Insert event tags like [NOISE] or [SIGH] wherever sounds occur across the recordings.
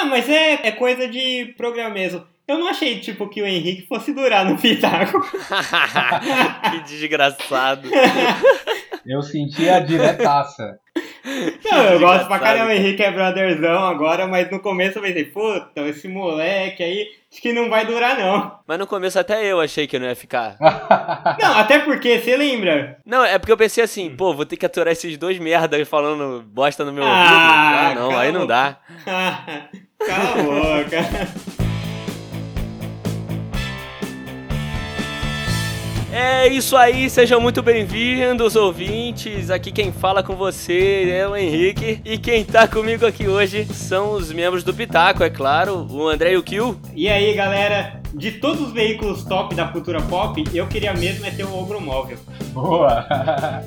Ah, mas é, é coisa de programa mesmo. Eu não achei, tipo, que o Henrique fosse durar no Pitaco. [LAUGHS] que desgraçado. Eu senti a diretaça. [LAUGHS] Não, eu gosto pra caramba, o Henrique é brotherzão agora, mas no começo eu pensei, puta, esse moleque aí, acho que não vai durar não. [LAUGHS] Mas no começo até eu achei que não ia ficar. não, até porque, você lembra? Não, é porque eu pensei assim, pô, vou ter que aturar esses dois merda falando bosta no meu ah, ouvido. Ah, não, aí não dá. Cala a boca. É isso aí, sejam muito bem-vindos, ouvintes. Aqui quem fala com você é o Henrique. E quem tá comigo aqui hoje são os membros do Pitaco, é claro, o André e o Kill. E aí, galera, de todos os veículos top da cultura pop, eu queria mesmo é ter o Ogro Móvel. Boa! [LAUGHS]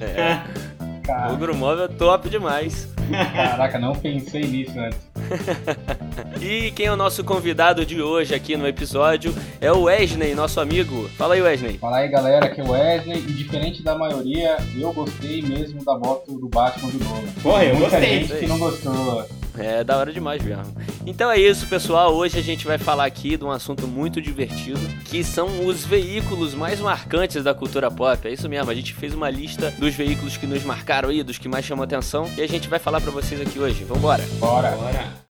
é. O Ogro Móvel é top demais. Caraca, não pensei nisso antes. [LAUGHS] e quem é o nosso convidado de hoje aqui no episódio é o Wesley, nosso amigo. Fala aí, Wesley. Fala aí, galera, aqui é o Wesley. E diferente da maioria, eu gostei mesmo da moto do Batman do Nolan. Porra, eu Muita gostei. gente que não gostou. É da hora demais mesmo. Então é isso, pessoal. Hoje a gente vai falar aqui de um assunto muito divertido, que são os veículos mais marcantes da cultura pop. É isso mesmo, a gente fez uma lista dos veículos que nos marcaram aí, dos que mais chamam atenção, e a gente vai falar para vocês aqui hoje. Vambora. Bora. Bora.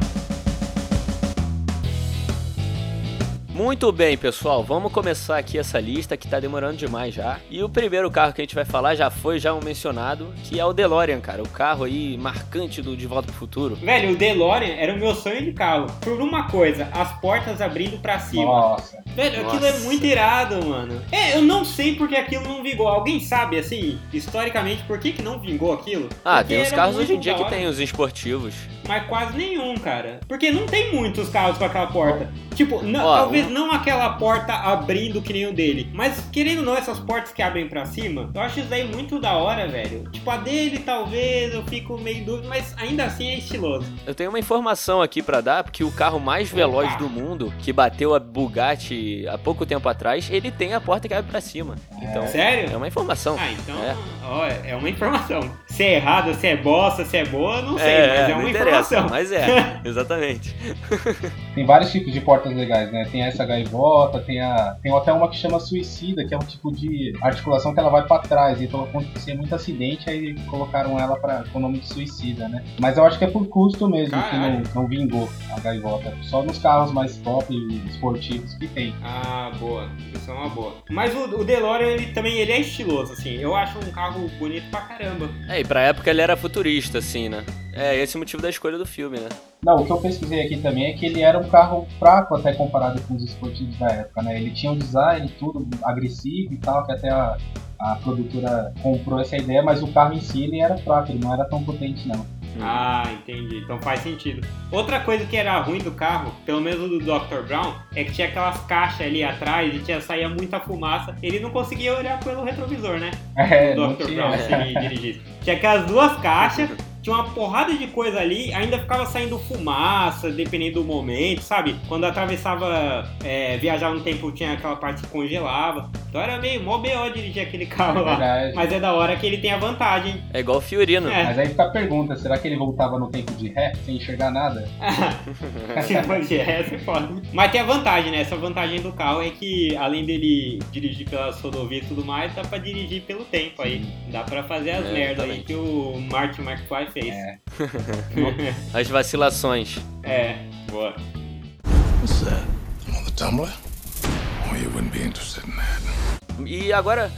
Muito bem, pessoal, vamos começar aqui essa lista que tá demorando demais já. E o primeiro carro que a gente vai falar já foi já um mencionado, que é o DeLorean, cara, o carro aí marcante do De Volta pro Futuro. Velho, o DeLorean era o meu sonho de carro. Por uma coisa, as portas abrindo para cima. Nossa. Velho, aquilo é muito irado, mano. É, eu não sei porque aquilo não vingou. Alguém sabe, assim, historicamente, por que, que não vingou aquilo? Ah, porque tem os carros hoje em dia que tem os esportivos. Mas quase nenhum, cara. Porque não tem muitos carros com aquela porta. Tipo, não, Ó, talvez não aquela porta abrindo que nem o dele. Mas querendo ou não, essas portas que abrem para cima, eu acho isso aí muito da hora, velho. Tipo, a dele talvez eu fico meio dúvida, mas ainda assim é estiloso. Eu tenho uma informação aqui para dar, porque o carro mais veloz do mundo, que bateu a Bugatti há pouco tempo atrás, ele tem a porta que abre para cima. Então, Sério? É uma informação. Ah, então, é. Ó, é uma informação. Se é errado, se é bosta, se é boa, não sei, é, mas é, uma informação. Mas é, [LAUGHS] exatamente. tem vários tipos de portas legais, né? Tem essa gaivota, tem a tem até uma que chama suicida, que é um tipo de articulação que ela vai para trás, então acontecia muito acidente, aí colocaram ela para com o nome de suicida, né? Mas eu acho que é por custo mesmo Caralho. que não, não vingou a gaivota, só nos carros mais top e esportivos que tem. Ah, boa. Isso é uma boa. Mas o, o DeLorean ele também ele é estiloso assim. Eu acho um carro bonito pra caramba. É, e pra época ele era futurista assim, né? É, esse é o motivo da escolha do filme, né? Não, o que eu pesquisei aqui também é que ele era um carro fraco até comparado com os esportivos da época, né? Ele tinha um design tudo agressivo e tal, que até a, a produtora comprou essa ideia, mas o carro em si ele era fraco, ele não era tão potente não. Ah, entendi. Então faz sentido. Outra coisa que era ruim do carro, pelo menos do Dr. Brown, é que tinha aquelas caixas ali atrás e tinha, saía muita fumaça. Ele não conseguia olhar pelo retrovisor, né? É, o Dr. Brown, se [LAUGHS] dirigisse. Tinha aquelas duas caixas tinha uma porrada de coisa ali, ainda ficava saindo fumaça, dependendo do momento, sabe? Quando atravessava, é, viajar no tempo, tinha aquela parte que congelava. Então era meio mó B.O. dirigir aquele [LAUGHS] carro é lá. Mas é da hora que ele tem a vantagem. É igual o Fiorino. É. Mas aí fica a pergunta, será que ele voltava no tempo de ré, sem enxergar nada? [LAUGHS] Se for de ré, você pode. Mas tem a vantagem, né? Essa vantagem do carro é que, além dele dirigir pelas rodovias e tudo mais, dá pra dirigir pelo tempo aí. Dá pra fazer as é, merdas aí que o Martin McFly fez. É. [LAUGHS] As vacilações. É, boa. What's that? On the Tumblr? Oh, you wouldn't be interested in that. E agora,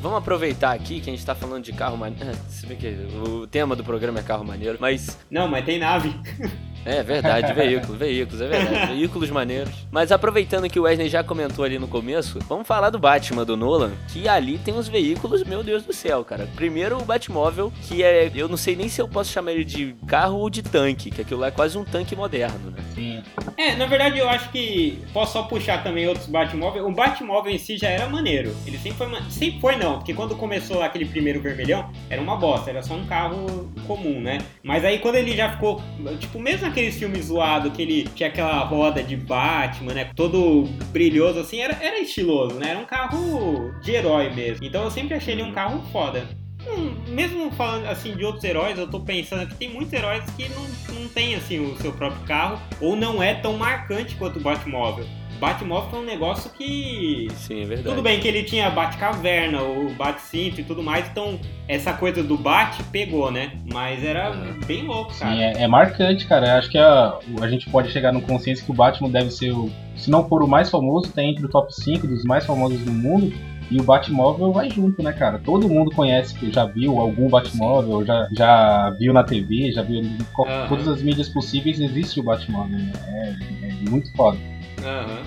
vamos aproveitar aqui que a gente tá falando de carro maneiro. [LAUGHS] Se bem que o tema do programa é carro maneiro, mas. Não, mas tem nave. [LAUGHS] É verdade, veículos, veículos, é verdade. Veículos maneiros. Mas aproveitando que o Wesley já comentou ali no começo, vamos falar do Batman do Nolan, que ali tem os veículos, meu Deus do céu, cara. Primeiro o Batmóvel, que é, eu não sei nem se eu posso chamar ele de carro ou de tanque, que aquilo lá é quase um tanque moderno, né? Sim. É, na verdade eu acho que posso só puxar também outros Batmóvel. O Batmóvel em si já era maneiro. Ele sempre foi, sempre foi não, porque quando começou aquele primeiro vermelhão, era uma bosta, era só um carro comum, né? Mas aí quando ele já ficou, tipo, mesmo aqueles filmes zoados que ele tinha aquela roda de Batman, né? Todo brilhoso assim, era, era estiloso, né? Era um carro de herói mesmo. Então eu sempre achei ele um carro foda. hum, mesmo falando assim de outros heróis, eu tô pensando que tem muitos heróis que não, não tem assim o seu próprio carro ou não é tão marcante quanto o Batmóvel. Batmóvel foi um negócio que. Sim, é verdade. Tudo bem que ele tinha Batcaverna, o Bat-cinto e tudo mais, então essa coisa do Bat pegou, né? Mas era Uhum. bem louco, cara. Sim, é, é marcante, cara. Eu acho que a, a gente pode chegar no consenso que o Batman deve ser o. Se não for o mais famoso, tá entre o top 5 dos mais famosos do mundo. E o Batmóvel vai junto, né, cara? Todo mundo conhece, já viu algum Batmóvel, já, já viu na TV, já viu em Aham. todas as mídias possíveis, existe o Batmóvel. né? É, é muito foda. Aham.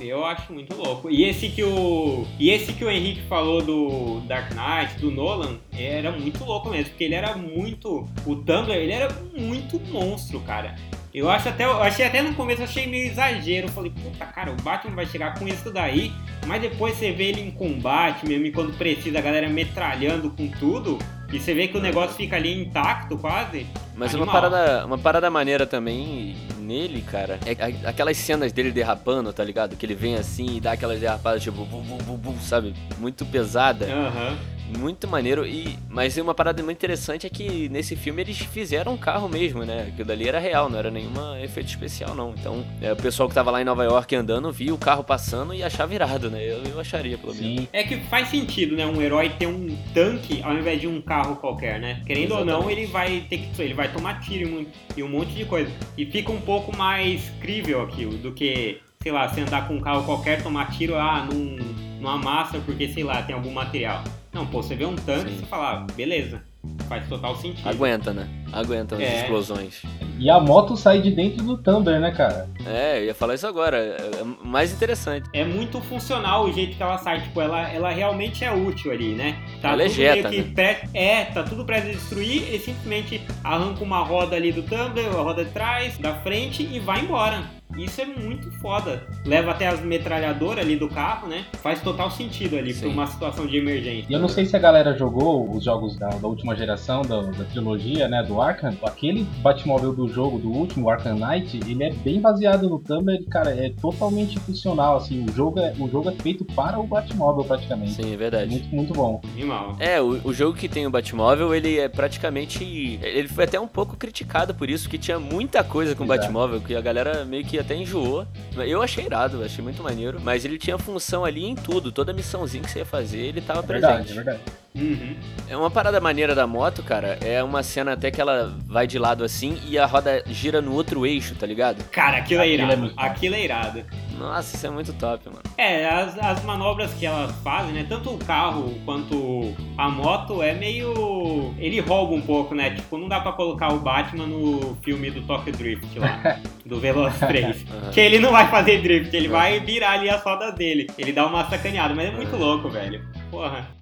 Eu acho muito louco. E esse que o. E esse que o Henrique falou do Dark Knight, do Nolan, era muito louco mesmo, porque ele era muito. O Tumblr, ele era muito monstro, cara. Eu acho até. Eu achei até no começo, achei meio exagero. Eu falei, puta, cara, o Batman vai chegar com isso daí. Mas depois você vê ele em combate mesmo, e quando precisa, a galera metralhando com tudo. E você vê que o negócio fica ali intacto quase. Mas uma parada, uma parada maneira também nele, cara, é aquelas cenas dele derrapando, tá ligado? Que ele vem assim e dá aquelas derrapadas, tipo, bu, bu, bu, bu, sabe? Muito pesada. Aham. Muito maneiro. E, mas uma parada muito interessante é que nesse filme eles fizeram um carro mesmo, né? Aquilo dali era real, não era nenhuma efeito especial, não. Então, é, o pessoal que tava lá em Nova York andando via o carro passando e achava irado, né? Eu, eu acharia, pelo menos. Sim. É que faz sentido, né? Um herói ter um tanque ao invés de um carro qualquer, né? Querendo ou não, Exatamente. ele vai ter que. Ele vai tomar tiro e um, monte de coisa. E fica um pouco mais crível aquilo do que, sei lá, você andar com um carro qualquer, tomar tiro, ah, num, numa massa porque, sei lá, tem algum material. Não, pô, você vê um tanque e você fala, ah, beleza. Faz total sentido. Aguenta, né? Aguenta as É. explosões. E a moto sai de dentro do Thunder, né, cara? É, eu ia falar isso agora. É é mais interessante. é muito funcional o jeito que ela sai. Tipo, ela, ela realmente é útil ali, né? Tá Ela tudo ejeta, meio que pré- É, tá tudo prestes a destruir e simplesmente arranca uma roda ali do Tumblr, a roda de trás, da frente e vai embora. Isso é muito foda. Leva até as metralhadoras ali do carro, né? Faz total sentido ali Sim. pra uma situação de emergência. E eu não sei se a galera jogou os jogos da, da última geração, da, da trilogia, né, do Arkham. Aquele Batmóvel do jogo, do último, o Arkham Knight, ele é bem baseado no Thunder, cara, é totalmente funcional, assim, o jogo é, o jogo é feito para o Batmóvel praticamente. Sim, é verdade. muito, muito bom. Animal. É, o, o jogo que tem o Batmóvel, ele é praticamente. Ele foi até um pouco criticado por isso, que tinha muita coisa com o. Batmóvel, que a galera meio que até enjoou. Eu achei irado, achei muito maneiro. Mas ele tinha função ali em tudo, toda missãozinha que você ia fazer, ele tava É verdade, é presente. verdade. Uhum. É uma parada maneira da moto, cara. É uma cena até que ela vai de lado assim e a roda gira no outro eixo, tá ligado? Cara, aquilo é Aquilo é irado. muito aquilo é irado. Nossa, isso é muito top, mano. É, as, as manobras que elas fazem, né? Tanto o carro quanto a moto é meio. Ele rouba um pouco, né? Tipo, não dá pra colocar o Batman no filme do Tokyo Drift lá, [LAUGHS] do Veloz [LAUGHS] 3. Aham. Que ele não vai fazer drift, ele vai virar ali as rodas dele. Ele dá uma sacaneada, mas é muito louco, velho. Porra.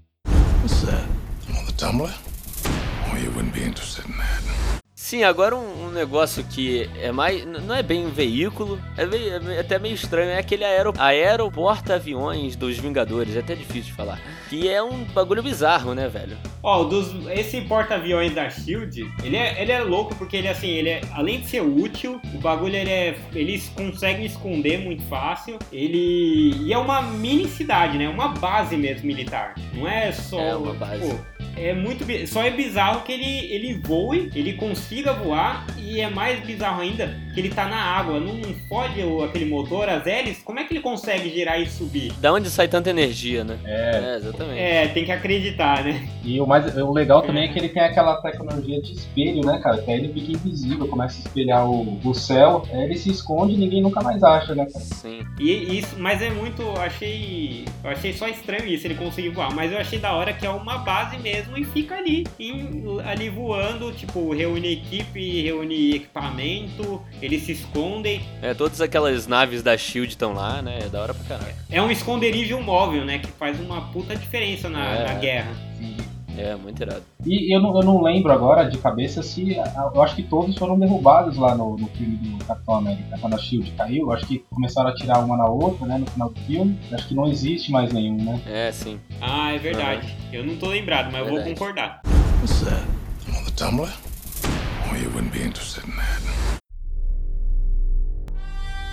What's that? On the tumbler? Well, you wouldn't be interested in that. Sim, agora um, um negócio que é mais. Não é bem um veículo, é, meio- é até meio estranho, é aquele aero, aeroporta-aviões dos Vingadores, é até difícil de falar. Que é um bagulho bizarro, né, velho? Ó, dos, esse porta-aviões da Shield, ele é, ele é louco porque ele assim, ele é, além de ser útil, o bagulho ele é, eles conseguem esconder muito fácil. Ele e é uma mini cidade, né? Uma base mesmo militar. Não é só É uma base. pô, é muito só é bizarro que ele ele voe, ele consiga voar e é mais bizarro ainda que ele tá na água, não fode o- aquele motor, as hélices, como é que ele consegue girar e subir? Da onde sai tanta energia, né? É, É, exatamente. É, tem que acreditar, né? e o, mais, o legal também é que ele tem aquela tecnologia de espelho, né, cara? Que aí ele fica invisível, começa a espelhar o, o céu, aí ele se esconde e ninguém nunca mais acha, né, cara? Sim. E isso, mas é muito, eu achei, eu achei só estranho isso ele conseguir voar, mas eu achei da hora que é uma base mesmo e fica ali, em- ali voando, tipo, reúne equipe, reúne equipamento, eles se escondem. É, todas aquelas naves da Shield estão lá, né? É da hora pra caralho. É um esconderijo móvel, né, que faz uma puta diferença na, É. na guerra. É, muito irado. E eu não, eu não lembro agora de cabeça se. Eu acho que todos foram derrubados lá no, no filme do Capitão América. Quando a Shield caiu, eu acho que começaram a tirar uma na outra, né? No final do filme. Eu Acho que não existe mais nenhum, né? É, sim. Ah, é verdade. Eu não tô lembrado, mas eu vou Verdade. concordar. What's that? On the Tumblr? Well, you wouldn't be interested in that.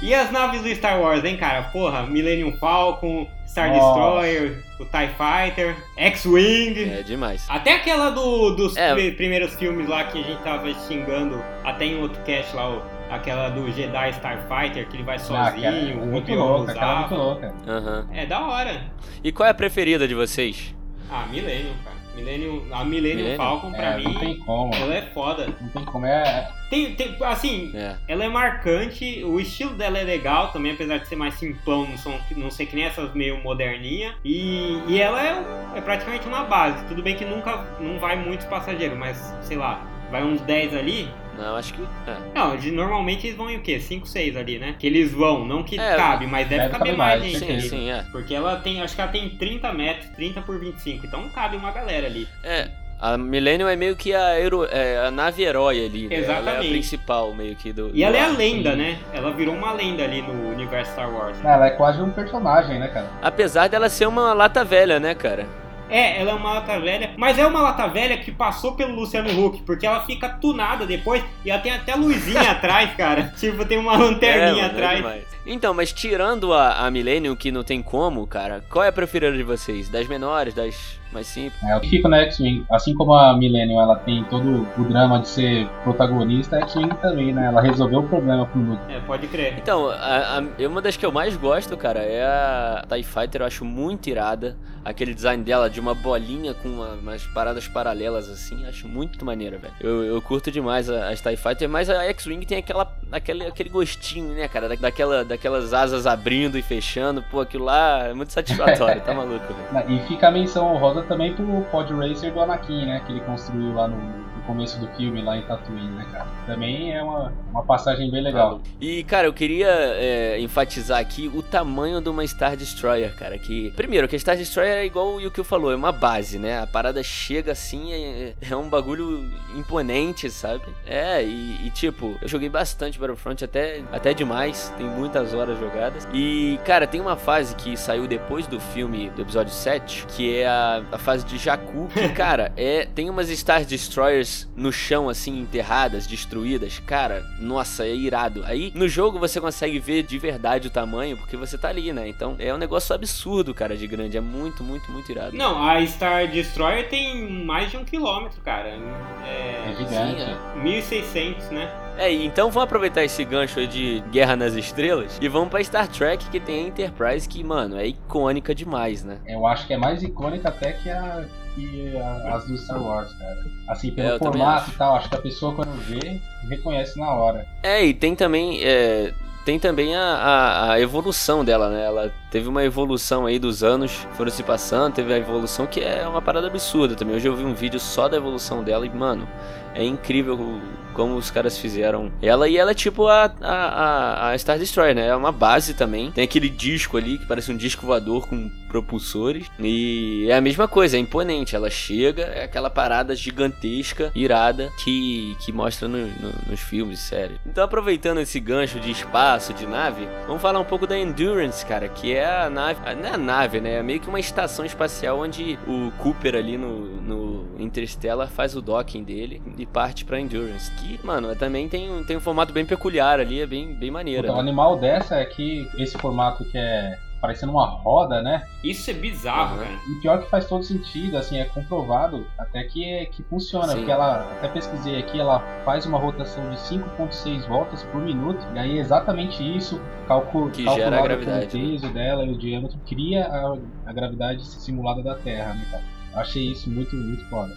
E as naves do Star Wars, hein, cara? Porra, Millennium Falcon, Star Nossa. Destroyer, o TIE Fighter, X-Wing. É demais. Até aquela do, dos É. pri- primeiros filmes lá que a gente tava xingando, até em outro cast lá, o- aquela do Jedi Starfighter, que ele vai Ah, sozinho, cara, o muito Obi-Wan louca, é muito usava. louca. Aham. É da hora. E qual é a preferida de vocês? Ah, Millennium, cara. Millennium, a Millennium Millennium? Falcon, pra É, mim, não tem como. ela é foda. Não tem como. É, Tem, tem, assim, É. ela é marcante, o estilo dela é legal também, apesar de ser mais simplão, não, são, não sei que nem essas meio moderninha. E, e ela é, é praticamente uma base. Tudo bem que nunca não vai muitos passageiros, mas sei lá, vai uns 10 ali. Não, acho que. É. Não, de, normalmente eles vão em o quê? 5, 6 ali, né? Que eles vão, não que É, cabe, mas deve, deve caber caber mais mais, gente Sim, ali. sim, é. Porque ela tem, acho que ela tem 30 metros, 30 por 25, então cabe uma galera ali. É. A Millennium é meio que a, aero, é, a nave herói ali. né? Ela é a Exatamente. principal, meio que do. E ela é a lenda, né? Ela virou uma lenda ali no universo Star Wars. ela é quase um personagem, né, cara? Apesar dela ser uma lata velha, né, cara? É, ela é uma lata velha, mas é uma lata velha que passou pelo Luciano Huck, porque ela fica tunada depois e ela tem até luzinha [LAUGHS] atrás, cara. Tipo, tem uma lanterninha É, mano, é atrás. demais. então, mas tirando a, a Millennium, que não tem como, cara, qual é a preferida de vocês? Das menores, das mais simples? É, eu fico na X-Wing, assim como a Millennium ela tem todo o drama de ser protagonista, a X-Wing também, né? Ela resolveu o problema pro Luke. é, pode crer. Então, a, a- uma das que eu mais gosto, cara, é a TIE Fighter, eu acho muito irada. Aquele design dela de uma bolinha com uma- umas paradas paralelas assim, acho muito maneiro, velho. Eu, eu curto demais as TIE Fighter, mas a X-Wing tem aquela, aquele, aquele gostinho, né, cara? Da- Daquela, daquelas asas abrindo e fechando, pô, aquilo lá é muito satisfatório, [LAUGHS] tá maluco, velho. E fica a menção honrosa também pro Pod Racer do Anakin, né? Que ele construiu lá no, começo do filme, lá em Tatooine, né, cara? Também é uma, uma passagem bem legal. E, cara, eu queria é, enfatizar aqui o tamanho de uma Star Destroyer, cara. Que, primeiro, que a Star Destroyer é igual o Yukio falou, é uma base, né? A parada chega assim, é, é um bagulho imponente, sabe? É, e, e, tipo, eu joguei bastante Battlefront, até, até demais, tem muitas horas jogadas. E, cara, tem uma fase que saiu depois do filme, do episódio 7, que é a, a fase de Jakku, que, [LAUGHS] cara, é, tem umas Star Destroyers no chão, assim, enterradas, destruídas. Cara, nossa, é irado. Aí, no jogo, você consegue ver de verdade o tamanho, porque você tá ali, né? Então, é um negócio absurdo, cara, de grande. É muito, muito, muito irado. Não, a Star Destroyer tem mais de um quilômetro, cara. É É. gigante. Sim, é. 1.600, né? É, e então vamos aproveitar esse gancho aí de Guerra nas Estrelas e vamos pra Star Trek, que tem a Enterprise, que, mano, é icônica demais, né? Eu acho que é mais icônica até que, a, que as do Star Wars, cara. Assim, É, pelo também formato e tal, acho que a pessoa quando vê, reconhece na hora. É, e tem também. é, tem também a, a- a evolução dela, né? Ela teve uma evolução aí dos anos, foram se passando, teve a evolução que é uma parada absurda também. Hoje eu vi um vídeo só da evolução dela e, mano, é incrível como os caras fizeram ela. E ela é tipo a, a, a- Star Destroyer, né? É uma base também. Tem aquele disco ali que parece um disco voador com propulsores. E é a mesma coisa, é imponente. Ela chega, é aquela parada gigantesca, irada, que, que mostra no- no- nos filmes, sério. Então, aproveitando esse gancho de espaço, de nave, vamos falar um pouco da Endurance, cara, que é a nave. Não é a nave, né? É meio que uma estação espacial onde o Cooper ali no, no Interstellar faz o docking dele e parte pra Endurance. Que, mano, também tem, um- tem um formato bem peculiar ali, é bem, bem maneira. Puta, o né? animal dessa é que esse formato que é parecendo uma roda, né? Isso é bizarro, cara. E pior que faz todo sentido, assim, é comprovado até que, que funciona, Sim. porque ela, até pesquisei aqui, ela faz uma rotação de 5.6 voltas por minuto, e aí exatamente isso, calcul, Que gera a gravidade, o peso dela e o diâmetro, cria a, a gravidade simulada da Terra, né, cara? Achei isso muito, muito foda.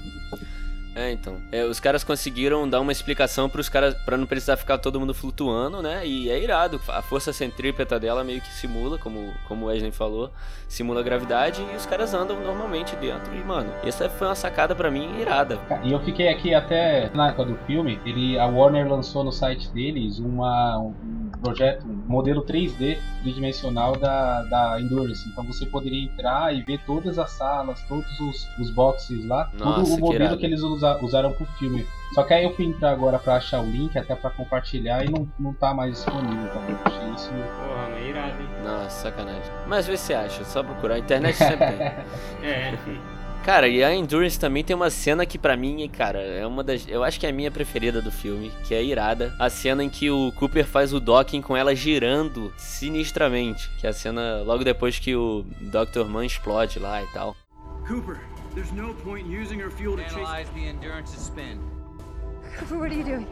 É, então. É, os caras conseguiram dar uma explicação pros caras para não precisar ficar todo mundo flutuando, né? E é irado. A força centrípeta dela meio que simula, como, como o Wesley falou, simula a gravidade e os caras andam normalmente dentro. E, mano, essa foi uma sacada pra mim irada. E eu fiquei aqui até na época do filme, ele, a Warner lançou no site deles uma, um projeto, modelo 3D tridimensional da, da Endurance. Então você poderia entrar e ver todas as salas, todos os, os boxes lá, Nossa, todo o que modelo irado. que, eles usa- usaram pro filme. Só que aí eu fui entrar agora pra achar o link, até pra compartilhar, e não, não tá mais disponível também. Eu achei isso. Porra, mas é irado, hein? Nossa, sacanagem. Mas vê se acha, só procurar. A internet sempre [LAUGHS] tem. É. Cara, e a Endurance também tem uma cena que pra mim, cara, é uma das. Eu acho que é a minha preferida do filme, que é irada. A cena em que o Cooper faz o docking com ela girando sinistramente. Que é a cena logo depois que o Dr. Man explode lá e tal. Cooper, there's no point using her fuel to chase. Analyze the Endurance's spin. Cooper, what are you doing?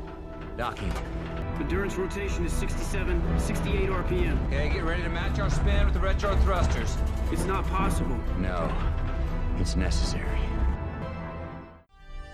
Docking. Endurance rotation is 67, 68 RPM. Okay, get ready to match our spin with the retro thrusters. It's not possible. No, it's necessary.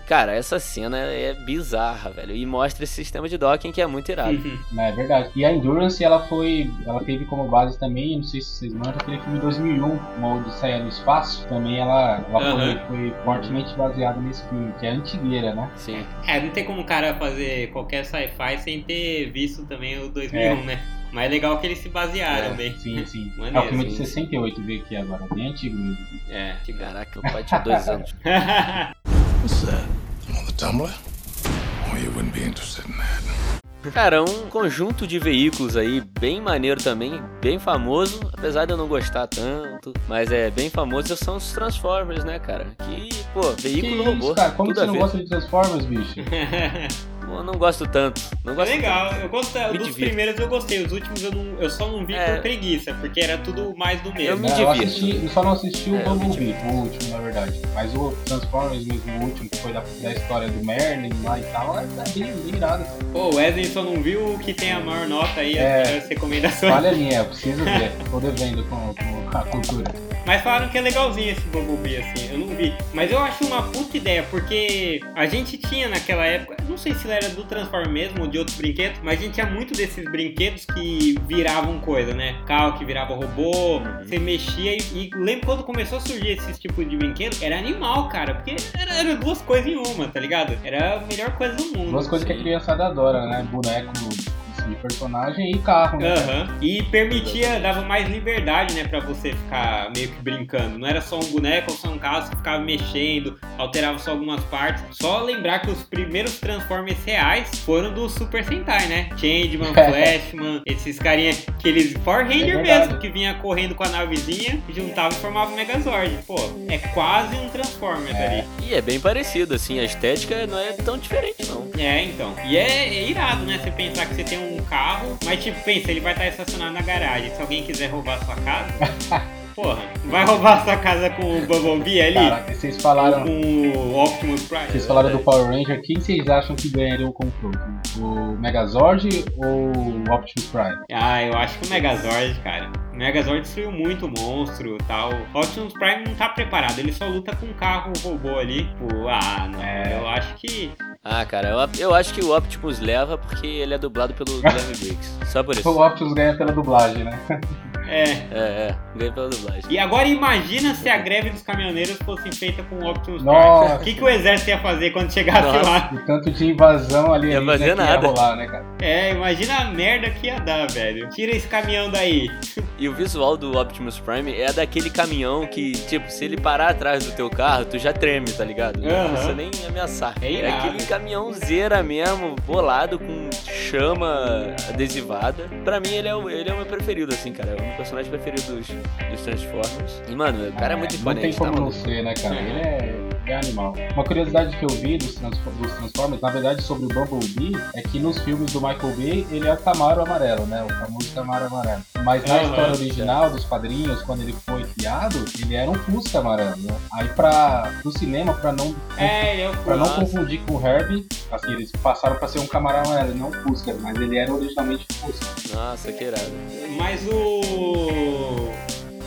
Cara, essa cena é bizarra, velho. E mostra esse sistema de docking que é muito irado. [LAUGHS] É verdade. E a Endurance, ela foi. Ela teve como base também, não sei se vocês manjam, aquele filme 2001, uma Odisseia no Espaço. Também ela, ela foi, foi fortemente baseada nesse filme, que é antigueira, né? Sim. É, não tem como o cara fazer qualquer sci-fi sem ter visto também o 2001, né? Mas é legal que eles se basearam É, bem. Sim, sim. Maneiro, [LAUGHS] é o filme de sim. 68, veio aqui agora, bem antigo mesmo. É, que Caraca, meu pai tinha dois anos. [LAUGHS] What's that? I'm on the tumbler? Well, you wouldn't be interested in that. Cara, um conjunto de veículos aí, bem maneiro também, bem famoso, apesar de eu não gostar tanto, mas é bem famoso, são os Transformers, né, cara? Que, pô, veículo que robô. isso, cara? Como tudo você a não ver. gosta de Transformers, bicho? [LAUGHS] Pô, não gosto tanto. Não É gosto legal, eu gostei. Me Dos divirto. primeiros eu gostei, os últimos eu, não, eu só não vi É. por preguiça, porque era tudo mais do Eu mesmo. me Não, divirto. assisti, eu só não assisti o É, eu me Bumblebee, o último, na verdade. Mas o Transformers mesmo, o último, que foi da, da história do Merlin lá e tal, é é bem, bem irado. Pô, o Wesley só não viu o que tem a maior nota aí, É. as recomendações. Vale a linha, eu preciso ver. Tô devendo com, com a cultura. Mas falaram que é legalzinho esse Bumblebee, assim, eu não vi. Mas eu acho uma puta ideia, porque a gente tinha naquela época, não sei se era do Transform mesmo ou de outros brinquedos, mas a gente tinha muito desses brinquedos que viravam coisa, né? Carro que virava robô, você mexia e, e lembro quando começou a surgir esses tipos de brinquedo, era animal, cara, porque era, era duas coisas em uma, tá ligado? Era a melhor coisa do mundo. Duas coisas que a criançada adora, né? Boneco de personagem e carro, né? Aham. E permitia, dava mais liberdade, né, pra você ficar meio que brincando. Não era só um boneco ou só um carro, você ficava mexendo, alterava só algumas partes. Só lembrar que os primeiros Transformers reais foram do Super Sentai, né? Changeman, [LAUGHS] Flashman, esses carinha, aqueles Power Ranger É mesmo, que vinha correndo com a navezinha, juntava e formava o Megazord. Pô, é quase um Transformers É. ali. E é bem parecido, assim, a estética não é tão diferente, não. É, então. E é, é irado, né? Você pensar que você tem um carro, mas tipo, pensa, ele vai estar estacionado na garagem. Se alguém quiser roubar a sua casa, [LAUGHS] porra, vai roubar a sua casa com o Bumblebee ali? Caraca, vocês falaram. Com o Optimus Prime? Vocês falaram do Power Ranger, quem vocês acham que ganharia o confronto? O Megazord ou o Optimus Prime? Ah, eu acho que o Megazord, cara. O Megazord destruiu muito o monstro e tal. O Optimus Prime não tá preparado, ele só luta com um carro robô ali. Pô, ah, não. É. Eu acho que. Ah, cara, eu, eu acho que o Optimus leva porque ele é dublado pelo [LAUGHS] Guilherme Briggs. Só por O isso. Optimus ganha pela dublagem, né? [LAUGHS] É. É, é, ganha pela dublagem. E agora imagina se a greve dos caminhoneiros fosse feita com o Optimus. Prime. O que, que o exército ia fazer quando chegasse Nossa. lá? O tanto de invasão ali Ia ainda fazer que nada. ia rolar, né, cara? É, imagina a merda que ia dar, velho. Tira esse caminhão daí. [LAUGHS] E o visual do Optimus Prime é daquele caminhão que, tipo, se ele parar atrás do teu carro, tu já treme, tá ligado? Não precisa nem ameaçar. É É, aquele caminhãozeira mesmo, bolado, com chama adesivada. Pra mim, ele é o, ele é o meu preferido, assim, cara. É o meu personagem preferido dos, dos Transformers. E, mano, o cara é, muito Não tem imponente, tá, como não maluco? ser, né, cara? Ele é, é animal. Uma curiosidade que eu vi dos, Transfor- dos Transformers, na verdade, sobre o Bumblebee, é que nos filmes do Michael Bay, ele é o Camaro amarelo, né? O famoso Camaro amarelo. Mas na Aham. história original dos quadrinhos, quando ele foi criado, ele era um Fusca amarelo, né? Aí pra, pro cinema, pra não, É, eu pra não confundir com o Herbie, assim, eles passaram pra ser um Camaro amarelo, não um Fusca, mas ele era originalmente Fusca. Nossa, que irado. Mas o.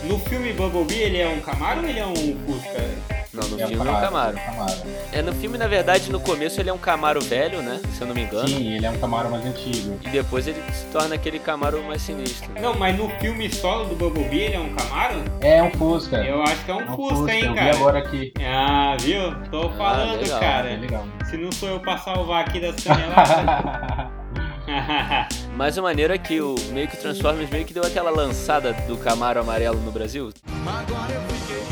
No filme Bumblebee ele é um Camaro ou ele é um Fusca? Não, no É filme é um Camaro. é um Camaro. É, no filme, na verdade, no começo ele é um Camaro velho, né? Se eu não me engano. Sim, ele é um Camaro mais antigo. E depois ele se torna aquele Camaro mais sinistro. Não, mas no filme solo do Bumblebee ele é um Camaro? É um Fusca. Eu acho que é um É um Fusca, hein, eu vi cara? agora aqui. Ah, viu? Tô falando, legal, É cara. legal. Se não sou eu pra salvar aqui das caneladas. [LAUGHS] Mas o maneiro é que o meio que o Transformers meio que deu aquela lançada do Camaro amarelo no Brasil. Cê-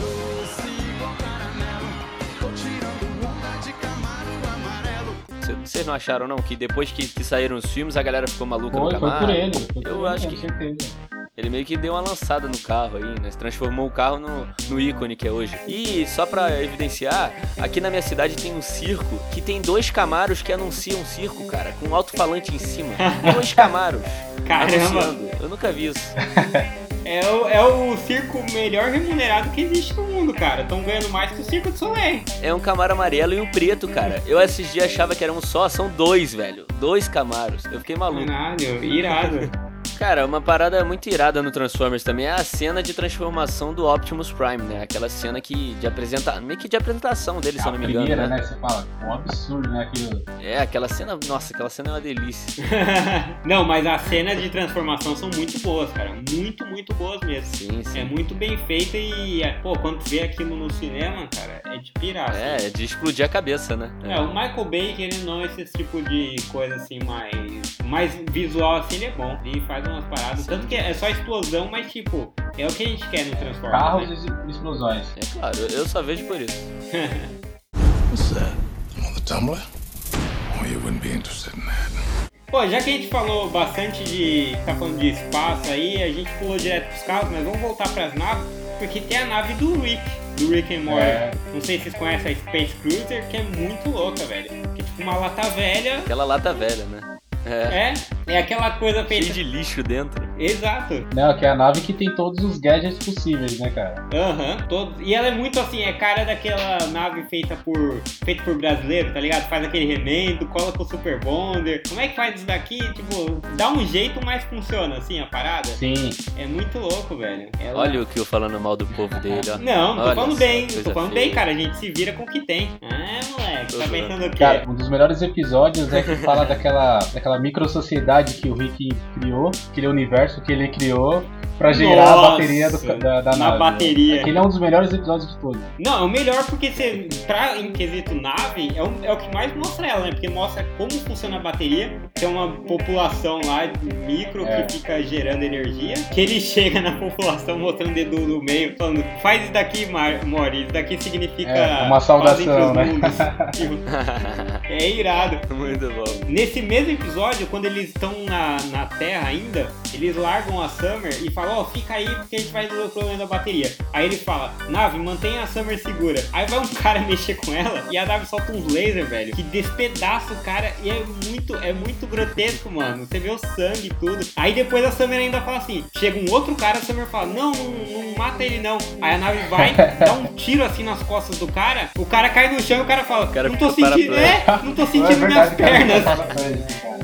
Vocês não acharam não que depois que, que saíram os filmes a galera ficou maluca no Foi, foi por ele. Foi por Eu ele, acho que- certeza. Ele meio que deu uma lançada no carro aí, né? Transformou o carro no, no ícone que é hoje. E só pra evidenciar, aqui na minha cidade tem um circo que tem dois Camaros que anunciam um circo, cara, com um alto-falante em cima. [LAUGHS] dois Camaros. Caramba. anunciando. Eu nunca vi isso. [LAUGHS] É o, é o circo melhor remunerado que existe no mundo, cara. Estão ganhando mais que o Circo de Soleil. É um Camaro amarelo e um preto, cara. Eu esses dias achava que era um só, são dois, velho. Dois Camaros. Eu fiquei maluco. Caralho, irado. [LAUGHS] Cara, uma parada muito irada no Transformers também é a cena de transformação do Optimus Prime, né? Aquela cena que de apresenta... meio que de apresentação dele, se a eu não me engano. primeira, né? né? Você fala, um absurdo, né? Aquilo. É, aquela cena, nossa, aquela cena é uma delícia. [LAUGHS] Não, mas as cenas de transformação são muito boas, cara. Muito, muito boas mesmo. Sim, sim. É muito bem feita e, é, pô, quando tu vê aquilo no cinema, cara, é de pirar. assim. É, é de explodir a cabeça, né? É, o Michael Bay, querendo ou não, esse tipo de coisa assim, mais, mais visual assim, ele é bom. Ele faz umas paradas. Tanto que é só explosão, mas tipo, é o que a gente quer no Transformers. Carros né? e explosões. É claro, eu- eu só vejo por isso. What's that? I'm on the Tumblr? Oh, you wouldn't be interested in that. Pô, já que a gente falou bastante de. tá falando de espaço aí, a gente pulou direto pros carros, mas vamos voltar pras naves, porque tem a nave do Rick, do Rick and Morty. É. Não sei se vocês conhecem a Space Cruiser, que é muito louca, velho. Que é tipo uma lata velha. Aquela lata velha, né? É. É, é aquela coisa Cheio feita. de lixo dentro. Exato. Não, que é a nave que tem todos os gadgets possíveis, né, cara? Aham, todos. E ela é muito assim, é cara daquela nave feita por feita por brasileiro, tá ligado? Faz aquele remendo, cola com o Super Bonder. Como é que faz isso daqui? Tipo, dá um jeito, mas funciona assim a parada. Sim. É muito louco, velho. Ela- Olha o que eu falando mal do povo dele, ó. Não, tô Olha falando só, bem, tô falando feia. bem, cara. A gente se vira com o que tem. Ah, moleque, Tô tá zoando. pensando o quê? Cara, um dos melhores episódios é que fala daquela, daquela que o Rick criou, aquele universo que ele criou pra gerar a Nossa, bateria do, da, da na nave. bateria. Aquele é um dos melhores episódios de todos. Não, é o melhor porque você, pra, em quesito nave, é o, é o que mais mostra ela, né? Porque mostra como funciona a bateria. Tem uma população lá micro É. que fica gerando energia. Que ele chega na população mostrando o dedo no meio, falando: faz isso daqui, Mori. Isso daqui significa. É, uma saudação, né? [LAUGHS] [LAUGHS] é irado. [LAUGHS] Muito bom. Nesse mesmo episódio, quando eles estão na, na Terra ainda, eles largam a Summer e falam, ó, fica aí porque a gente vai resolver o problema da bateria. Aí ele fala, nave, mantenha a Summer segura. Aí vai um [LAUGHS] cara mexer com ela e a nave solta uns lasers, velho, que despedaça o cara e é muito, é muito grotesco, mano. Você vê o sangue e tudo. Aí depois a Summer ainda fala assim, chega um outro cara, a Summer fala, não, não, não mata ele não. Aí a nave vai, dá um tiro assim nas costas do cara, o cara cai no chão e o cara fala, cara não tô sentindo, é, não tô Não é sentindo minhas verdade, cara, pernas.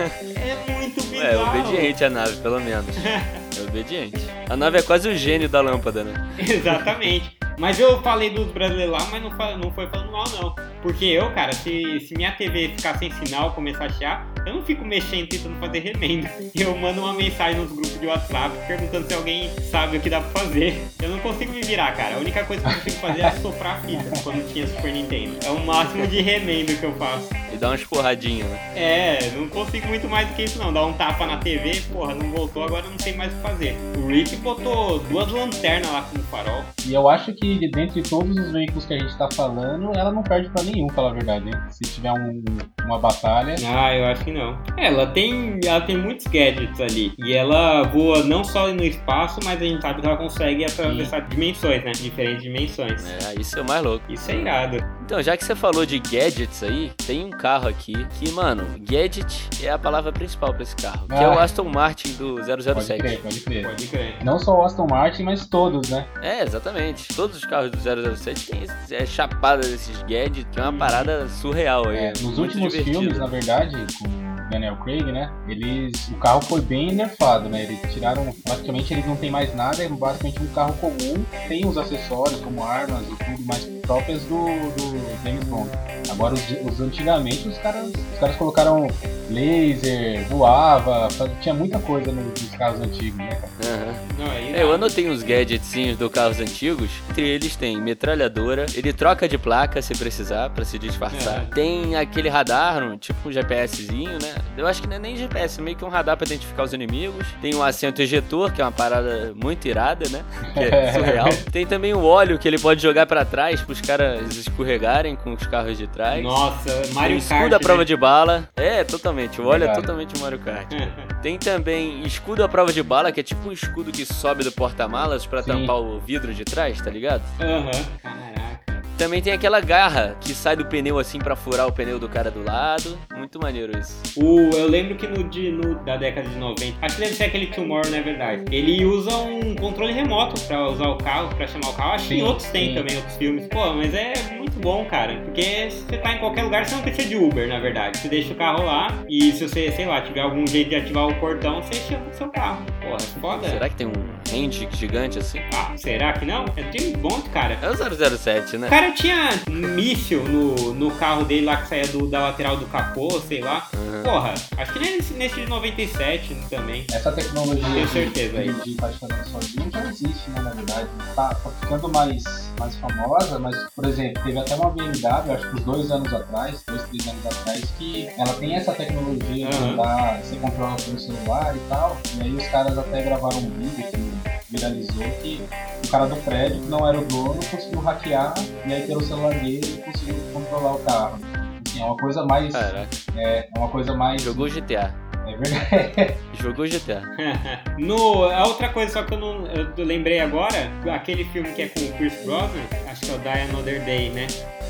É muito bizarro. É, obediente a nave, pelo menos. [LAUGHS] É obediente. A nave é quase o gênio da lâmpada, né? Exatamente. Mas eu falei dos brasileiros lá, mas não, não foi falando mal, não. Porque eu, cara, se, se minha TV ficar sem sinal, começar a chiar, eu não fico mexendo tentando fazer remendo. Eu mando uma mensagem nos grupos de WhatsApp perguntando se alguém sabe o que dá pra fazer. Eu não consigo me virar, cara. A única coisa que eu consigo fazer é soprar a fita quando tinha Super Nintendo. É o máximo de remendo que eu faço. E dá umas porradinhas, né? É, não consigo muito mais do que isso não. Dá um tapa na TV, porra, não voltou, agora eu não sei mais o que fazer. O Rick botou duas lanternas lá com o farol. E eu acho que de dentre todos os veículos que a gente tá falando, ela não perde pra nenhum, falar a verdade, hein? Se tiver um- uma batalha. Ah, eu acho que não. É, ela tem, ela tem muitos gadgets ali. E ela voa não só no espaço, mas a gente sabe que ela consegue atravessar dimensões, né? Diferentes dimensões. É, isso é o mais louco. Isso é irado. Então, já que você falou de gadgets aí, tem um carro aqui que, mano, gadget é a palavra principal pra esse carro, que é o Ah. Aston Martin do Pode 007. crer, pode crer. Pode crer. Não só o Aston Martin, mas todos, né? É, exatamente. Todos os carros do 007 têm esse- é chapada desses gadgets, que é uma parada surreal. É, nos últimos divertido. filmes, na verdade, com Daniel Craig, né? Eles. O carro foi bem nerfado, né? Eles tiraram. Praticamente eles não tem mais nada, é basicamente um carro comum. Tem os acessórios, como armas e tudo mais próprias do, do James Bond. Agora, os, os antigamente, os caras, os caras colocaram laser, voava, tinha muita coisa nos, nos carros antigos, né? Aham. Não, é eu anotei uns gadgetzinhos do carros antigos. Entre eles tem metralhadora, ele troca de placa se precisar pra se disfarçar. É. Tem aquele radar, tipo um GPSzinho, né? Eu acho que não é nem GPS, é meio que um radar pra identificar os inimigos. Tem um assento ejetor, que é uma parada muito irada, né? Que é [LAUGHS] surreal. Tem também o óleo que ele pode jogar pra trás pros caras escorregarem com os carros de trás. Nossa, Mario escudo Kart. à prova né? de bala. É, totalmente. O óleo é totalmente Mario Kart. [LAUGHS] Tem também escudo à prova de bala, que é tipo um escudo que sobe do porta-malas pra Sim. tampar o vidro de trás, tá ligado? Aham. Caraca. Também tem aquela garra que sai do pneu assim pra furar o pneu do cara do lado. Muito maneiro isso. O, eu lembro que no, de, no- da década de 90, acho que deve ser aquele Tomorrow, não é verdade? Ele usa um controle remoto pra usar o carro, pra chamar o carro. Acho que outros têm sim. também, outros filmes. Pô, mas é muito bom, cara. Porque se você tá em qualquer lugar, você não precisa de Uber, na verdade. Você deixa o carro lá e se você, sei lá, tiver algum jeito de ativar o portão, você chama o seu carro. Porra, é foda. Será que tem um range gigante assim? Ah, será que não? É James Bond, cara. É o 007, né? O cara tinha míssil no, no carro dele lá que saía do- da lateral do capô, sei lá. Uhum. Porra, acho que nesse, nesse de 97 também. Essa tecnologia Tenho de- certeza aí. de, de praticamente sozinho já existe, né, na verdade. Tá, tá ficando mais, mais famosa, mas, por exemplo, teve até uma BMW, acho que uns dois anos atrás, dois, três anos atrás, que ela tem essa tecnologia de Aham. andar, você controla pelo celular e tal. E aí os caras até gravaram um vídeo que viralizou que o cara do prédio, que não era o dono, conseguiu hackear e aí pelo celular dele conseguiu controlar o carro. Assim, é uma coisa mais. Caraca, É, é uma coisa mais. jogou GTA. É verdade. [LAUGHS] Jogou GTA. [LAUGHS] no, a outra coisa só que eu não eu lembrei agora, aquele filme que é com o Chris Brosnan, acho que é o Die Another Day, né?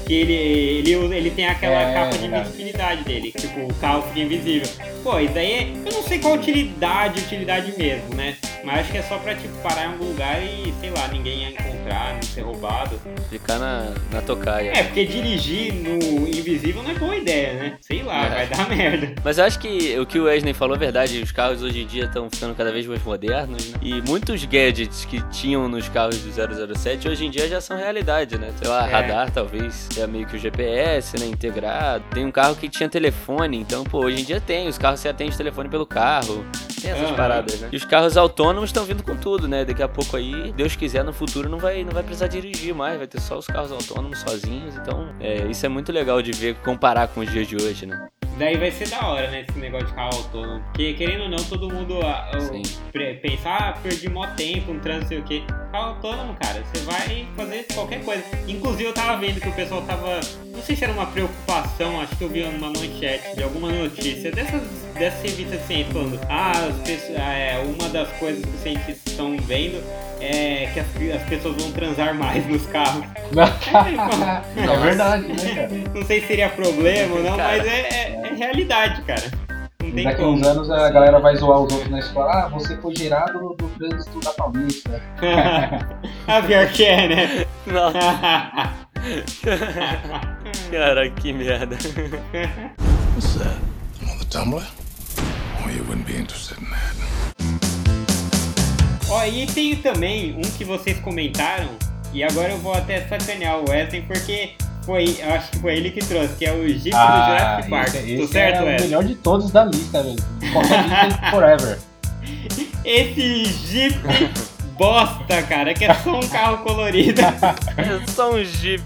Que ele, ele, ele tem aquela É, capa de verdade. invisibilidade dele, tipo, o carro fica invisível. Pô, isso daí é, eu não sei qual utilidade, utilidade mesmo, né? Mas acho que é só pra, tipo, parar em algum lugar e, sei lá, ninguém ia encontrar, não ser roubado. Ficar na, na tocaia. É, porque dirigir no invisível não é boa ideia, né? Sei lá, É. vai dar [LAUGHS] merda. Mas eu acho que o que o Wesley falou é verdade. Os carros hoje em dia estão ficando cada vez mais modernos, né? E muitos gadgets que tinham nos carros do 007 hoje em dia já são realidade, né? Sei lá, É. radar talvez, é meio que o GPS, né? Integrado. Tem um carro que tinha telefone, então, pô, hoje em dia tem. Os carros você atende telefone pelo carro. Tem essas Aham. paradas, né? E os carros autônomos estão vindo com tudo, né? Daqui a pouco aí, Deus quiser, no futuro não vai, não vai precisar dirigir mais, vai ter só os carros autônomos sozinhos. Então, é, isso é muito legal de ver, comparar com os dias de hoje, né? Daí vai ser da hora, né, esse negócio de carro autônomo. Porque, querendo ou não, todo mundo ah, ah, Sim. pre- pensa, ah, perdi mó tempo, um trânsito, sei o quê. Carro autônomo, cara, você vai fazer qualquer coisa. Inclusive, eu tava vendo que o pessoal tava. Não sei se era uma preocupação, acho que eu vi uma manchete de alguma notícia dessas, dessas revistas de ciência falando, ah, as pessoas- é, uma das coisas que os cientistas estão vendo é que as, as pessoas vão transar mais nos carros. [LAUGHS] [LAUGHS] é verdade, né, cara? Não sei se seria problema ou não, Cara. mas é, é- é realidade, cara. Tem Daqui a como. uns anos a galera vai zoar os outros na escola. Ah, você foi gerado do, do trânsito da Paulista. [LAUGHS] ah, pior que é, né? Nossa, [LAUGHS] cara, que merda. What's that? On the Tumblr? Oh, you wouldn't be interested in that. Ó, e tem também um que vocês comentaram, e agora eu vou até sacanear o Wesley, porque foi, eu acho que foi ele que trouxe, que é o Jeep do Jurassic Park. esse, Tô esse certo, é o melhor de todos da lista, velho. Qualquer lista [LAUGHS] forever. Esse Jeep bosta, cara, que é só um carro colorido. É [LAUGHS] só um jeep.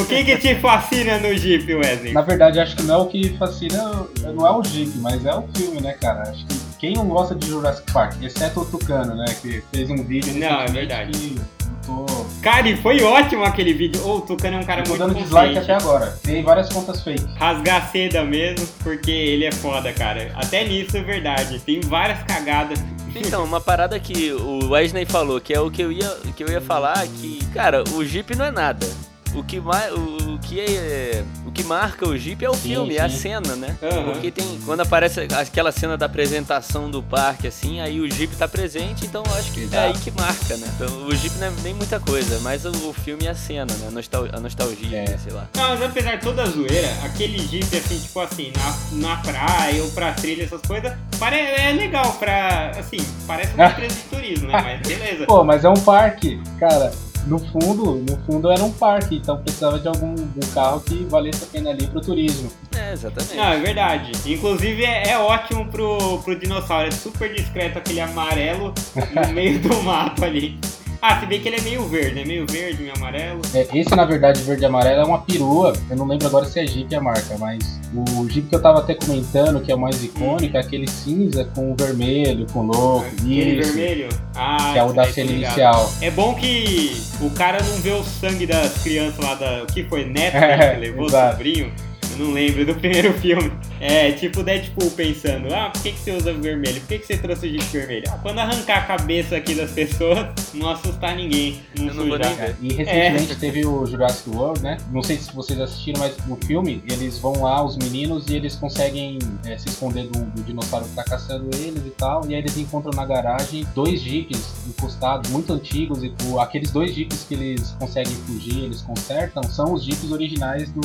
o que que te fascina no Jeep, Wesley? Na verdade, acho que não é o que fascina, não é o Jeep, mas é o filme, né, cara? Acho que quem não gosta de Jurassic Park, exceto o Tucano, né, que fez um vídeo Não, é verdade. que tô, Cara, e foi ótimo aquele vídeo. Ô, o Tucano é um cara tô muito dando dislike até agora. Tem várias contas fake. rasgar seda mesmo, porque ele é foda, cara. Até nisso é verdade. Tem várias cagadas. Então, uma parada que o Wesley falou, que é o que eu ia, que eu ia falar, que, cara, o Jeep não é nada. O que, ma- o, o que é, que marca o Jeep é o Sim, filme, é a sim. cena, né? Aham. Porque tem quando aparece aquela cena da apresentação do parque assim, aí o Jeep tá presente, então eu acho que é Exato. aí que marca, né? Então, o Jeep não é nem muita coisa, mas o, o filme é a cena, né? A, nostal- a nostalgia, É. sei lá. Não, mas apesar de toda a zoeira, aquele Jeep, assim, tipo assim, na, na praia ou pra trilha, essas coisas, pare, é legal pra, assim, parece uma [LAUGHS] empresa de turismo, né? Mas beleza. Pô, mas é um parque, cara. No fundo, no fundo era um parque, então precisava de algum um carro que valesse a pena ali pro turismo. É, exatamente. Não, é verdade. Inclusive é, é ótimo pro, pro dinossauro. É super discreto aquele amarelo no meio do mato ali. Ah, se bem que ele é meio verde, é meio verde, meio amarelo. É, esse, na verdade, verde e amarelo é uma perua. Eu não lembro agora se é Jeep a marca, mas o Jeep que eu tava até comentando, que é o mais icônico, é aquele cinza com o vermelho, com o logo. Aquele Isso. vermelho. Ah, Que é o da tô cena inicial. É bom que o cara não vê o sangue das crianças lá da. O que foi? Neto né, que [LAUGHS] levou, Exato. sobrinho? Não lembro do [LAUGHS] primeiro filme. É, tipo o Deadpool pensando: ah, por que, que você usa vermelho? Por que, que você trouxe o jeep vermelho? Ah, quando arrancar a cabeça aqui das pessoas, [LAUGHS] não assustar ninguém. Não Eu não vou sujar. nem ver. E recentemente teve o Jurassic World, né? Não sei se vocês assistiram, mas no filme eles vão lá, os meninos, e eles conseguem é, se esconder do, do dinossauro que tá caçando eles e tal. E aí eles encontram na garagem dois jeeps encostados, muito antigos, e o- aqueles dois jeeps que eles conseguem fugir, eles consertam, são os jeeps originais do,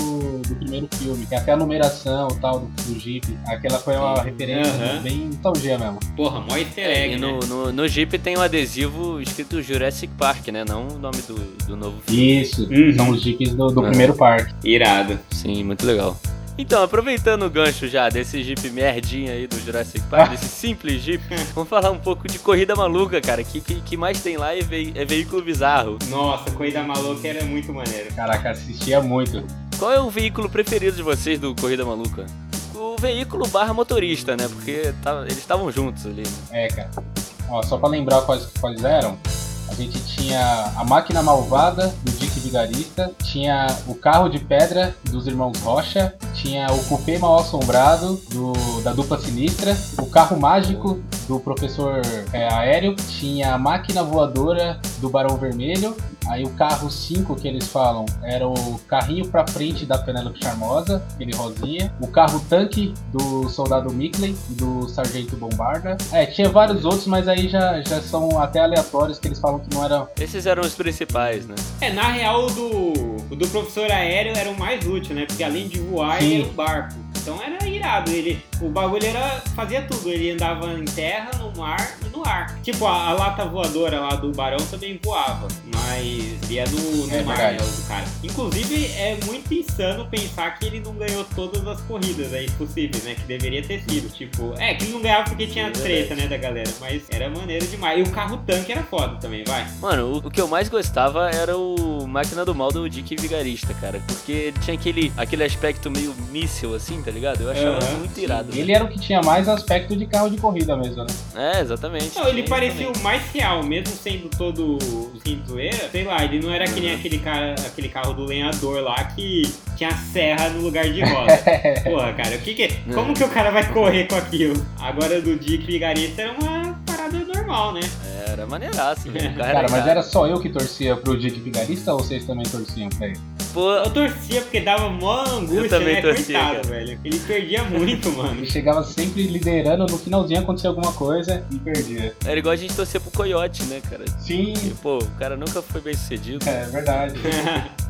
do primeiro filme. Tem até a numeração e tal do, do jeep. Aquela foi uma Sim. referência bem nostalgia mesmo. Porra, mó easter É, egg, e no, né? no, no Jeep tem um adesivo escrito Jurassic Park, né? Não o nome do, do novo filme. Isso, Uhum. são os jeeps do, do É. primeiro parque. Irado. Sim, muito legal. Então, aproveitando o gancho já desse Jeep merdinha aí do Jurassic Park, [LAUGHS] desse simples Jeep, vamos falar um pouco de corrida maluca, cara. Que que, que mais tem lá é, vei- é veículo bizarro. Nossa, Corrida Maluca era muito maneiro. Caraca, assistia muito. Qual é o veículo preferido de vocês do Corrida Maluca? O veículo barra motorista, né? Porque tava- eles estavam juntos ali. né? É, cara. Ó, só pra lembrar quais, quais eram, a gente tinha a máquina malvada do Dick Vigarista, tinha o carro de pedra dos irmãos Rocha, tinha o cupê mal assombrado do, da dupla sinistra, o carro mágico do professor é, aéreo, tinha a máquina voadora do Barão Vermelho, aí o carro 5 que eles falam era o carrinho pra frente da Penélope Charmosa, aquele rosinha, o carro tanque do soldado Mickley e do sargento Bombarda. É, tinha vários outros, mas aí já, já são até aleatórios que eles falam que não era. Esses eram os principais, né? É, na real, o do, o do professor aéreo era o mais útil, né? Porque além de voar, Sim. ele era um barco. Então era irado. Ele, o bagulho era, fazia tudo. Ele andava em terra, no mar e no ar. Tipo, a, a lata voadora lá do Barão também voava. Mas ia no, no É mar, né? O do cara. Inclusive, é muito insano pensar que ele não ganhou todas as corridas aí possíveis, né? Que deveria ter sido. Tipo, é, que ele não ganhava porque tinha Sim, treta, né, da galera. Mas era maneiro demais. E o carro tanque era foda também, vai. Mano, o, o que eu mais gostava era o Máquina do Mal do Dick Vigarista, cara. Porque ele tinha aquele, aquele aspecto meio míssil, assim, tá ligado? Eu achava Aham, muito irado. Ele era o que tinha mais aspecto de carro de corrida mesmo, né? É, exatamente. Não, ele parecia o mais real, mesmo sendo todo sem zoeira. Sei lá, ele não era que nem aquele cara, aquele carro do lenhador lá que tinha serra no lugar de roda. [LAUGHS] Porra, cara, o que que. Como que o cara vai correr com aquilo? Agora do Dick Vigarista era uma parada normal, né? Era maneiraço, velho. O [LAUGHS] Cara, mas era só eu que torcia pro Dick Vigarista ou vocês também torciam pra ele? Pô, Eu torcia porque dava mó angústia, Eu também né? torcia, Coitado, velho. Ele perdia muito, [LAUGHS] mano. Ele chegava sempre liderando, no finalzinho acontecia alguma coisa e perdia. era igual a gente torcer pro Coyote, né, cara? Sim, E, pô, o cara nunca foi bem sucedido. é verdade. [LAUGHS]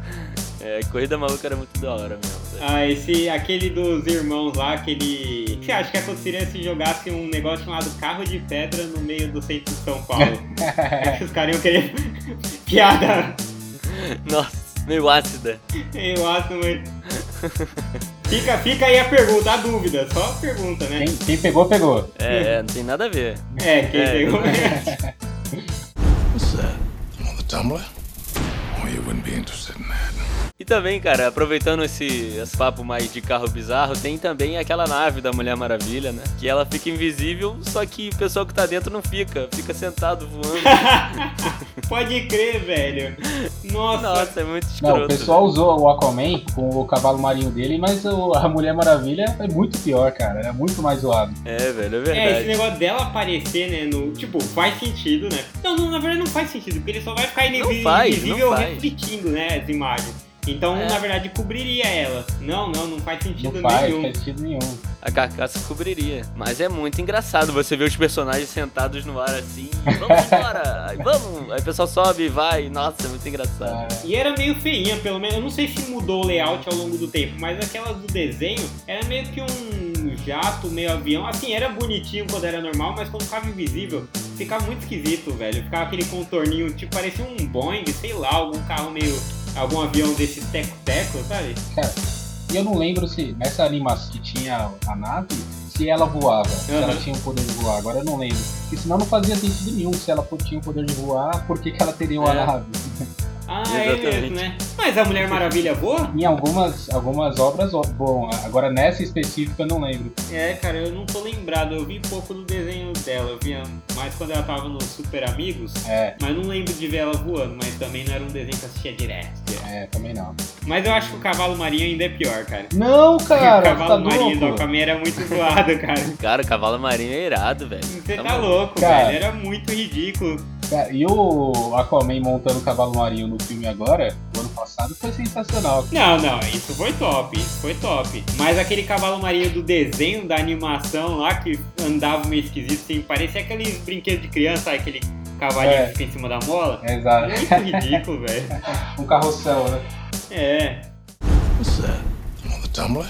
É, corrida maluca era muito da hora mesmo. velho. Ah, esse, aquele dos irmãos lá, aquele. O que você acha que aconteceria se jogasse um negócio chamado carro de pedra no meio do centro de São Paulo? Acho [LAUGHS] que os caras iam querer piada. Nossa, [LAUGHS] meio ácida. Eu acho muito. Fica, fica aí a pergunta, a dúvida, só a pergunta, né? Quem, quem pegou, pegou. É, é, não tem nada a ver. É, quem É, pegou. [LAUGHS] What's that? Another tumbler? Oh, you wouldn't be interested in that. E também, cara, aproveitando esse, esse papo mais de carro bizarro, tem também aquela nave da Mulher Maravilha, né? Que ela fica invisível, só que o pessoal que tá dentro não fica, fica sentado voando. [LAUGHS] Pode crer, velho. Nossa. Nossa, é muito escroto. Não, o pessoal usou o Aquaman com o cavalo marinho dele, mas o- a Mulher Maravilha é muito pior, cara. É muito mais zoado. É, velho, é É, esse verdade. negócio dela aparecer, né, no... Tipo, faz sentido, né? Não, não, na verdade não faz sentido, porque ele só vai ficar Não faz, invisível não faz. refletindo, né, as imagens. Então, É. na verdade, cobriria ela. Não, não, não faz sentido Não faz, nenhum. faz sentido nenhum. A carcaça cobriria. Mas é muito engraçado você ver os personagens sentados no ar assim. Vamos [LAUGHS] embora! Aí vamos! Aí o pessoal sobe e vai. Nossa, é muito engraçado. É, E era meio feinha, pelo menos. Eu não sei se mudou o layout ao longo do tempo, mas aquelas do desenho era meio que um jato, meio avião. Assim, era bonitinho quando era normal, mas quando ficava invisível, ficava muito esquisito, velho. Ficava aquele contorninho, tipo, parecia um Boeing, sei lá, algum carro meio. Algum avião desse teco-teco, sabe? E eu não lembro se nessa animação que tinha a nave, se ela voava, se Aham. ela tinha o poder de voar. Agora eu não lembro. Porque senão não fazia sentido nenhum. Se ela tinha o poder de voar, por que, que ela teria uma É. nave? Ah, é Exatamente. mesmo, né? Mas a Mulher Maravilha voa? Em algumas, algumas obras, bom, agora nessa específica eu não lembro. É, cara, eu não tô lembrado. Eu vi pouco do desenho dela. Eu via mais quando ela tava no Super Amigos. É, Mas não lembro de ver ela voando. Mas também não era um desenho que eu assistia direto. é, também não. Mas eu acho que o Cavalo Marinho ainda é pior, cara. Não, [LAUGHS] cara, o Cavalo tá Marinho do louco. Aquaman era muito [LAUGHS] zoado, cara. Cara, o cavalo marinho é irado, velho. Você tá maluco. louco, Cara. velho. Era muito ridículo. Cara, e o Aquaman montando o cavalo marinho no filme agora, o ano passado, foi sensacional. Não, não, isso foi top, isso foi top. Mas aquele cavalo marinho do desenho, da animação lá, que andava meio esquisito, assim, parecia aqueles brinquedos de criança? Aquele cavalinho É. que fica em cima da mola. Exato. Muito ridículo, velho. [LAUGHS] Um carroção, né? É. What's that? On the Tumblr?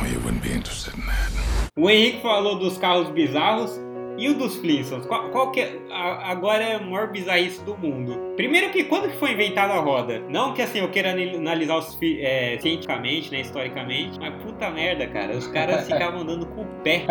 Oh, you wouldn't be interested in that. O Henrique falou dos carros bizarros e o dos Flintstones. Qual, qual que é, a- agora é a maior bizarrice do mundo? Primeiro que quando que foi inventada a roda? Não que assim eu queira anal- analisar os, é, cientificamente, né, historicamente, mas puta merda, cara. Os caras [LAUGHS] ficavam andando com o pé.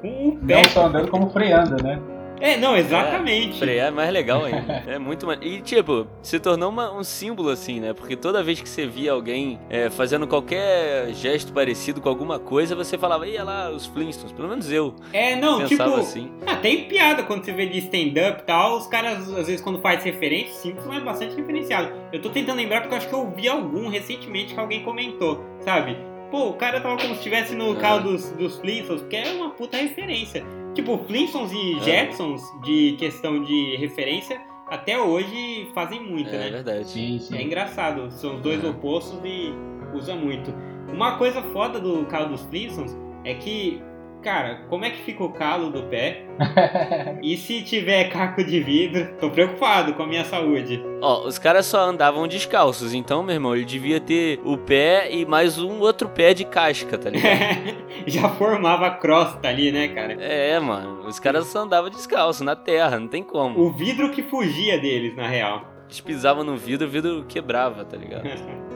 Com o pé. Não só andando como freando, né? É, não, exatamente. Frear é mais legal ainda. É muito mais. E, tipo, se tornou uma- um símbolo assim, né? Porque toda vez que você via alguém é, fazendo qualquer gesto parecido com alguma coisa, você falava, ia lá, os Flintstones. Pelo menos eu É, não, pensava tipo. assim. Ah, tem piada quando você vê de stand-up e tal, os caras, às vezes, quando faz referência, Simpsons é bastante referenciado. Eu tô tentando lembrar porque eu acho que eu vi algum recentemente que alguém comentou, sabe? Pô, o cara tava como se estivesse no Ah. carro dos, dos Flintstones, porque é uma puta referência. Tipo, Flintstones e Ah. Jetsons, de questão de referência, até hoje fazem muito, É né? verdade. Sim, sim. É engraçado, são os dois É. opostos e usa muito. Uma coisa foda do carro dos Flintstones é que, cara, como é que fica o calo do pé? [LAUGHS] E se tiver caco de vidro? Tô preocupado com a minha saúde. Ó, os caras só andavam descalços, então, meu irmão, ele devia ter o pé e mais um outro pé de casca, tá ligado? [LAUGHS] Já formava a crosta ali, né, cara? é, mano, os caras só andavam descalço na terra, não tem como. O vidro que fugia deles, na real. Eles pisavam no vidro, o vidro quebrava, tá ligado?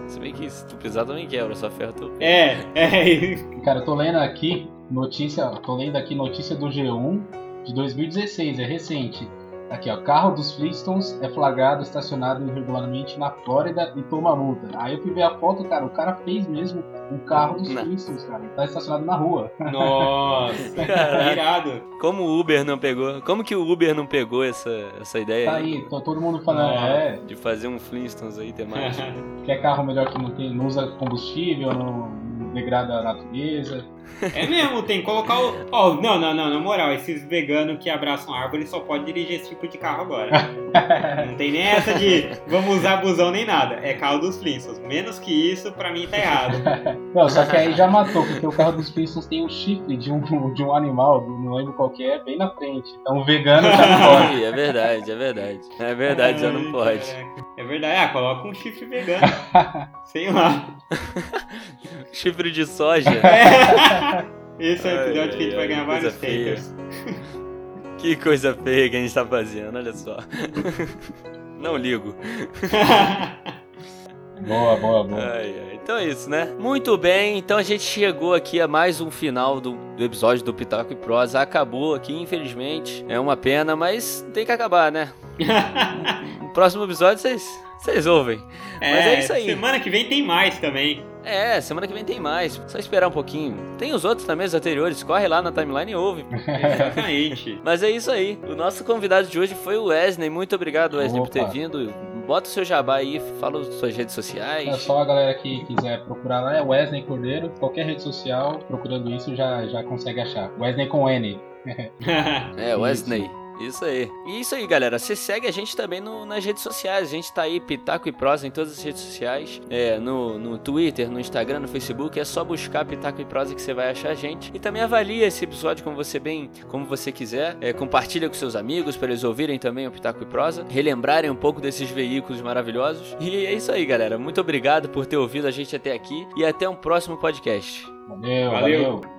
Se bem que se tu pisar também quebra, só ferra teu pé. É, é. Cara, eu tô lendo aqui notícia, tô lendo aqui notícia do G1 de 2016, é recente. Aqui, ó, carro dos Flintstones é flagrado estacionado irregularmente na Flórida e toma multa. Aí eu fui ver a foto, cara, o cara fez mesmo um carro dos Não. Flintstones, cara. Ele tá estacionado na rua. Nossa, [LAUGHS] Caraca. irado. Como o Uber não pegou? Como que o Uber não pegou essa, essa ideia Tá aí? tô todo mundo falando, Nossa. é, De fazer um Flintstones aí temático. [LAUGHS] quer carro melhor que não, tem, não usa combustível, não degrada a natureza. É mesmo, tem que colocar o. Ó, não, não, não, na moral, esses veganos que abraçam árvore só pode dirigir esse tipo de carro agora. Não tem nem essa de vamos usar busão nem nada. É carro dos Flintstones. Menos que isso, pra mim tá errado. Não, só que aí já matou, porque o carro dos Flintstones tem um chifre de um, de um animal, não lembro qual que é, bem na frente. Então o vegano já não [LAUGHS] pode. É verdade, é verdade. É verdade, já não pode. caraca. É verdade. Ah, coloca um chifre vegano. [LAUGHS] Sei lá. [LAUGHS] Chifre de soja. Esse é o Ai, episódio que a gente ai, vai ganhar ai, vários haters. [LAUGHS] Que coisa feia que a gente tá fazendo, olha só. [LAUGHS] Não ligo. [LAUGHS] Boa, boa, boa. Ai, ai. Então é isso, né? Muito bem, então a gente chegou aqui a mais um final do, do episódio do Pitaco e Prosa. Acabou aqui, infelizmente. É uma pena, mas tem que acabar, né? No próximo episódio vocês vocês ouvem. Mas é isso aí. Semana que vem tem mais também. É, semana que vem tem mais. Só esperar um pouquinho. Tem os outros também, os anteriores. Corre lá na timeline e ouve. [LAUGHS] Exatamente. Mas é isso aí. O nosso convidado de hoje foi o Wesley. Muito obrigado, Wesley, por ter Opa. vindo. Bota o seu jabá aí, fala as suas redes sociais. É só a galera que quiser procurar lá, é Wesley Cordeiro. Qualquer rede social, procurando isso, já, já consegue achar. Wesley com N. [LAUGHS] [LAUGHS] É, Wesley. Isso aí. E isso aí, galera. Você segue a gente também no- nas redes sociais. A gente tá aí, Pitaco e Prosa, em todas as redes sociais. É, no, no Twitter, no Instagram, no Facebook. É só buscar Pitaco e Prosa que você vai achar a gente. E também avalia esse episódio como você bem, como você quiser. É, compartilha com seus amigos para eles ouvirem também o Pitaco e Prosa. Relembrarem um pouco desses veículos maravilhosos. E é isso aí, galera. Muito obrigado por ter ouvido a gente até aqui. E até um próximo podcast. Valeu, Valeu. valeu.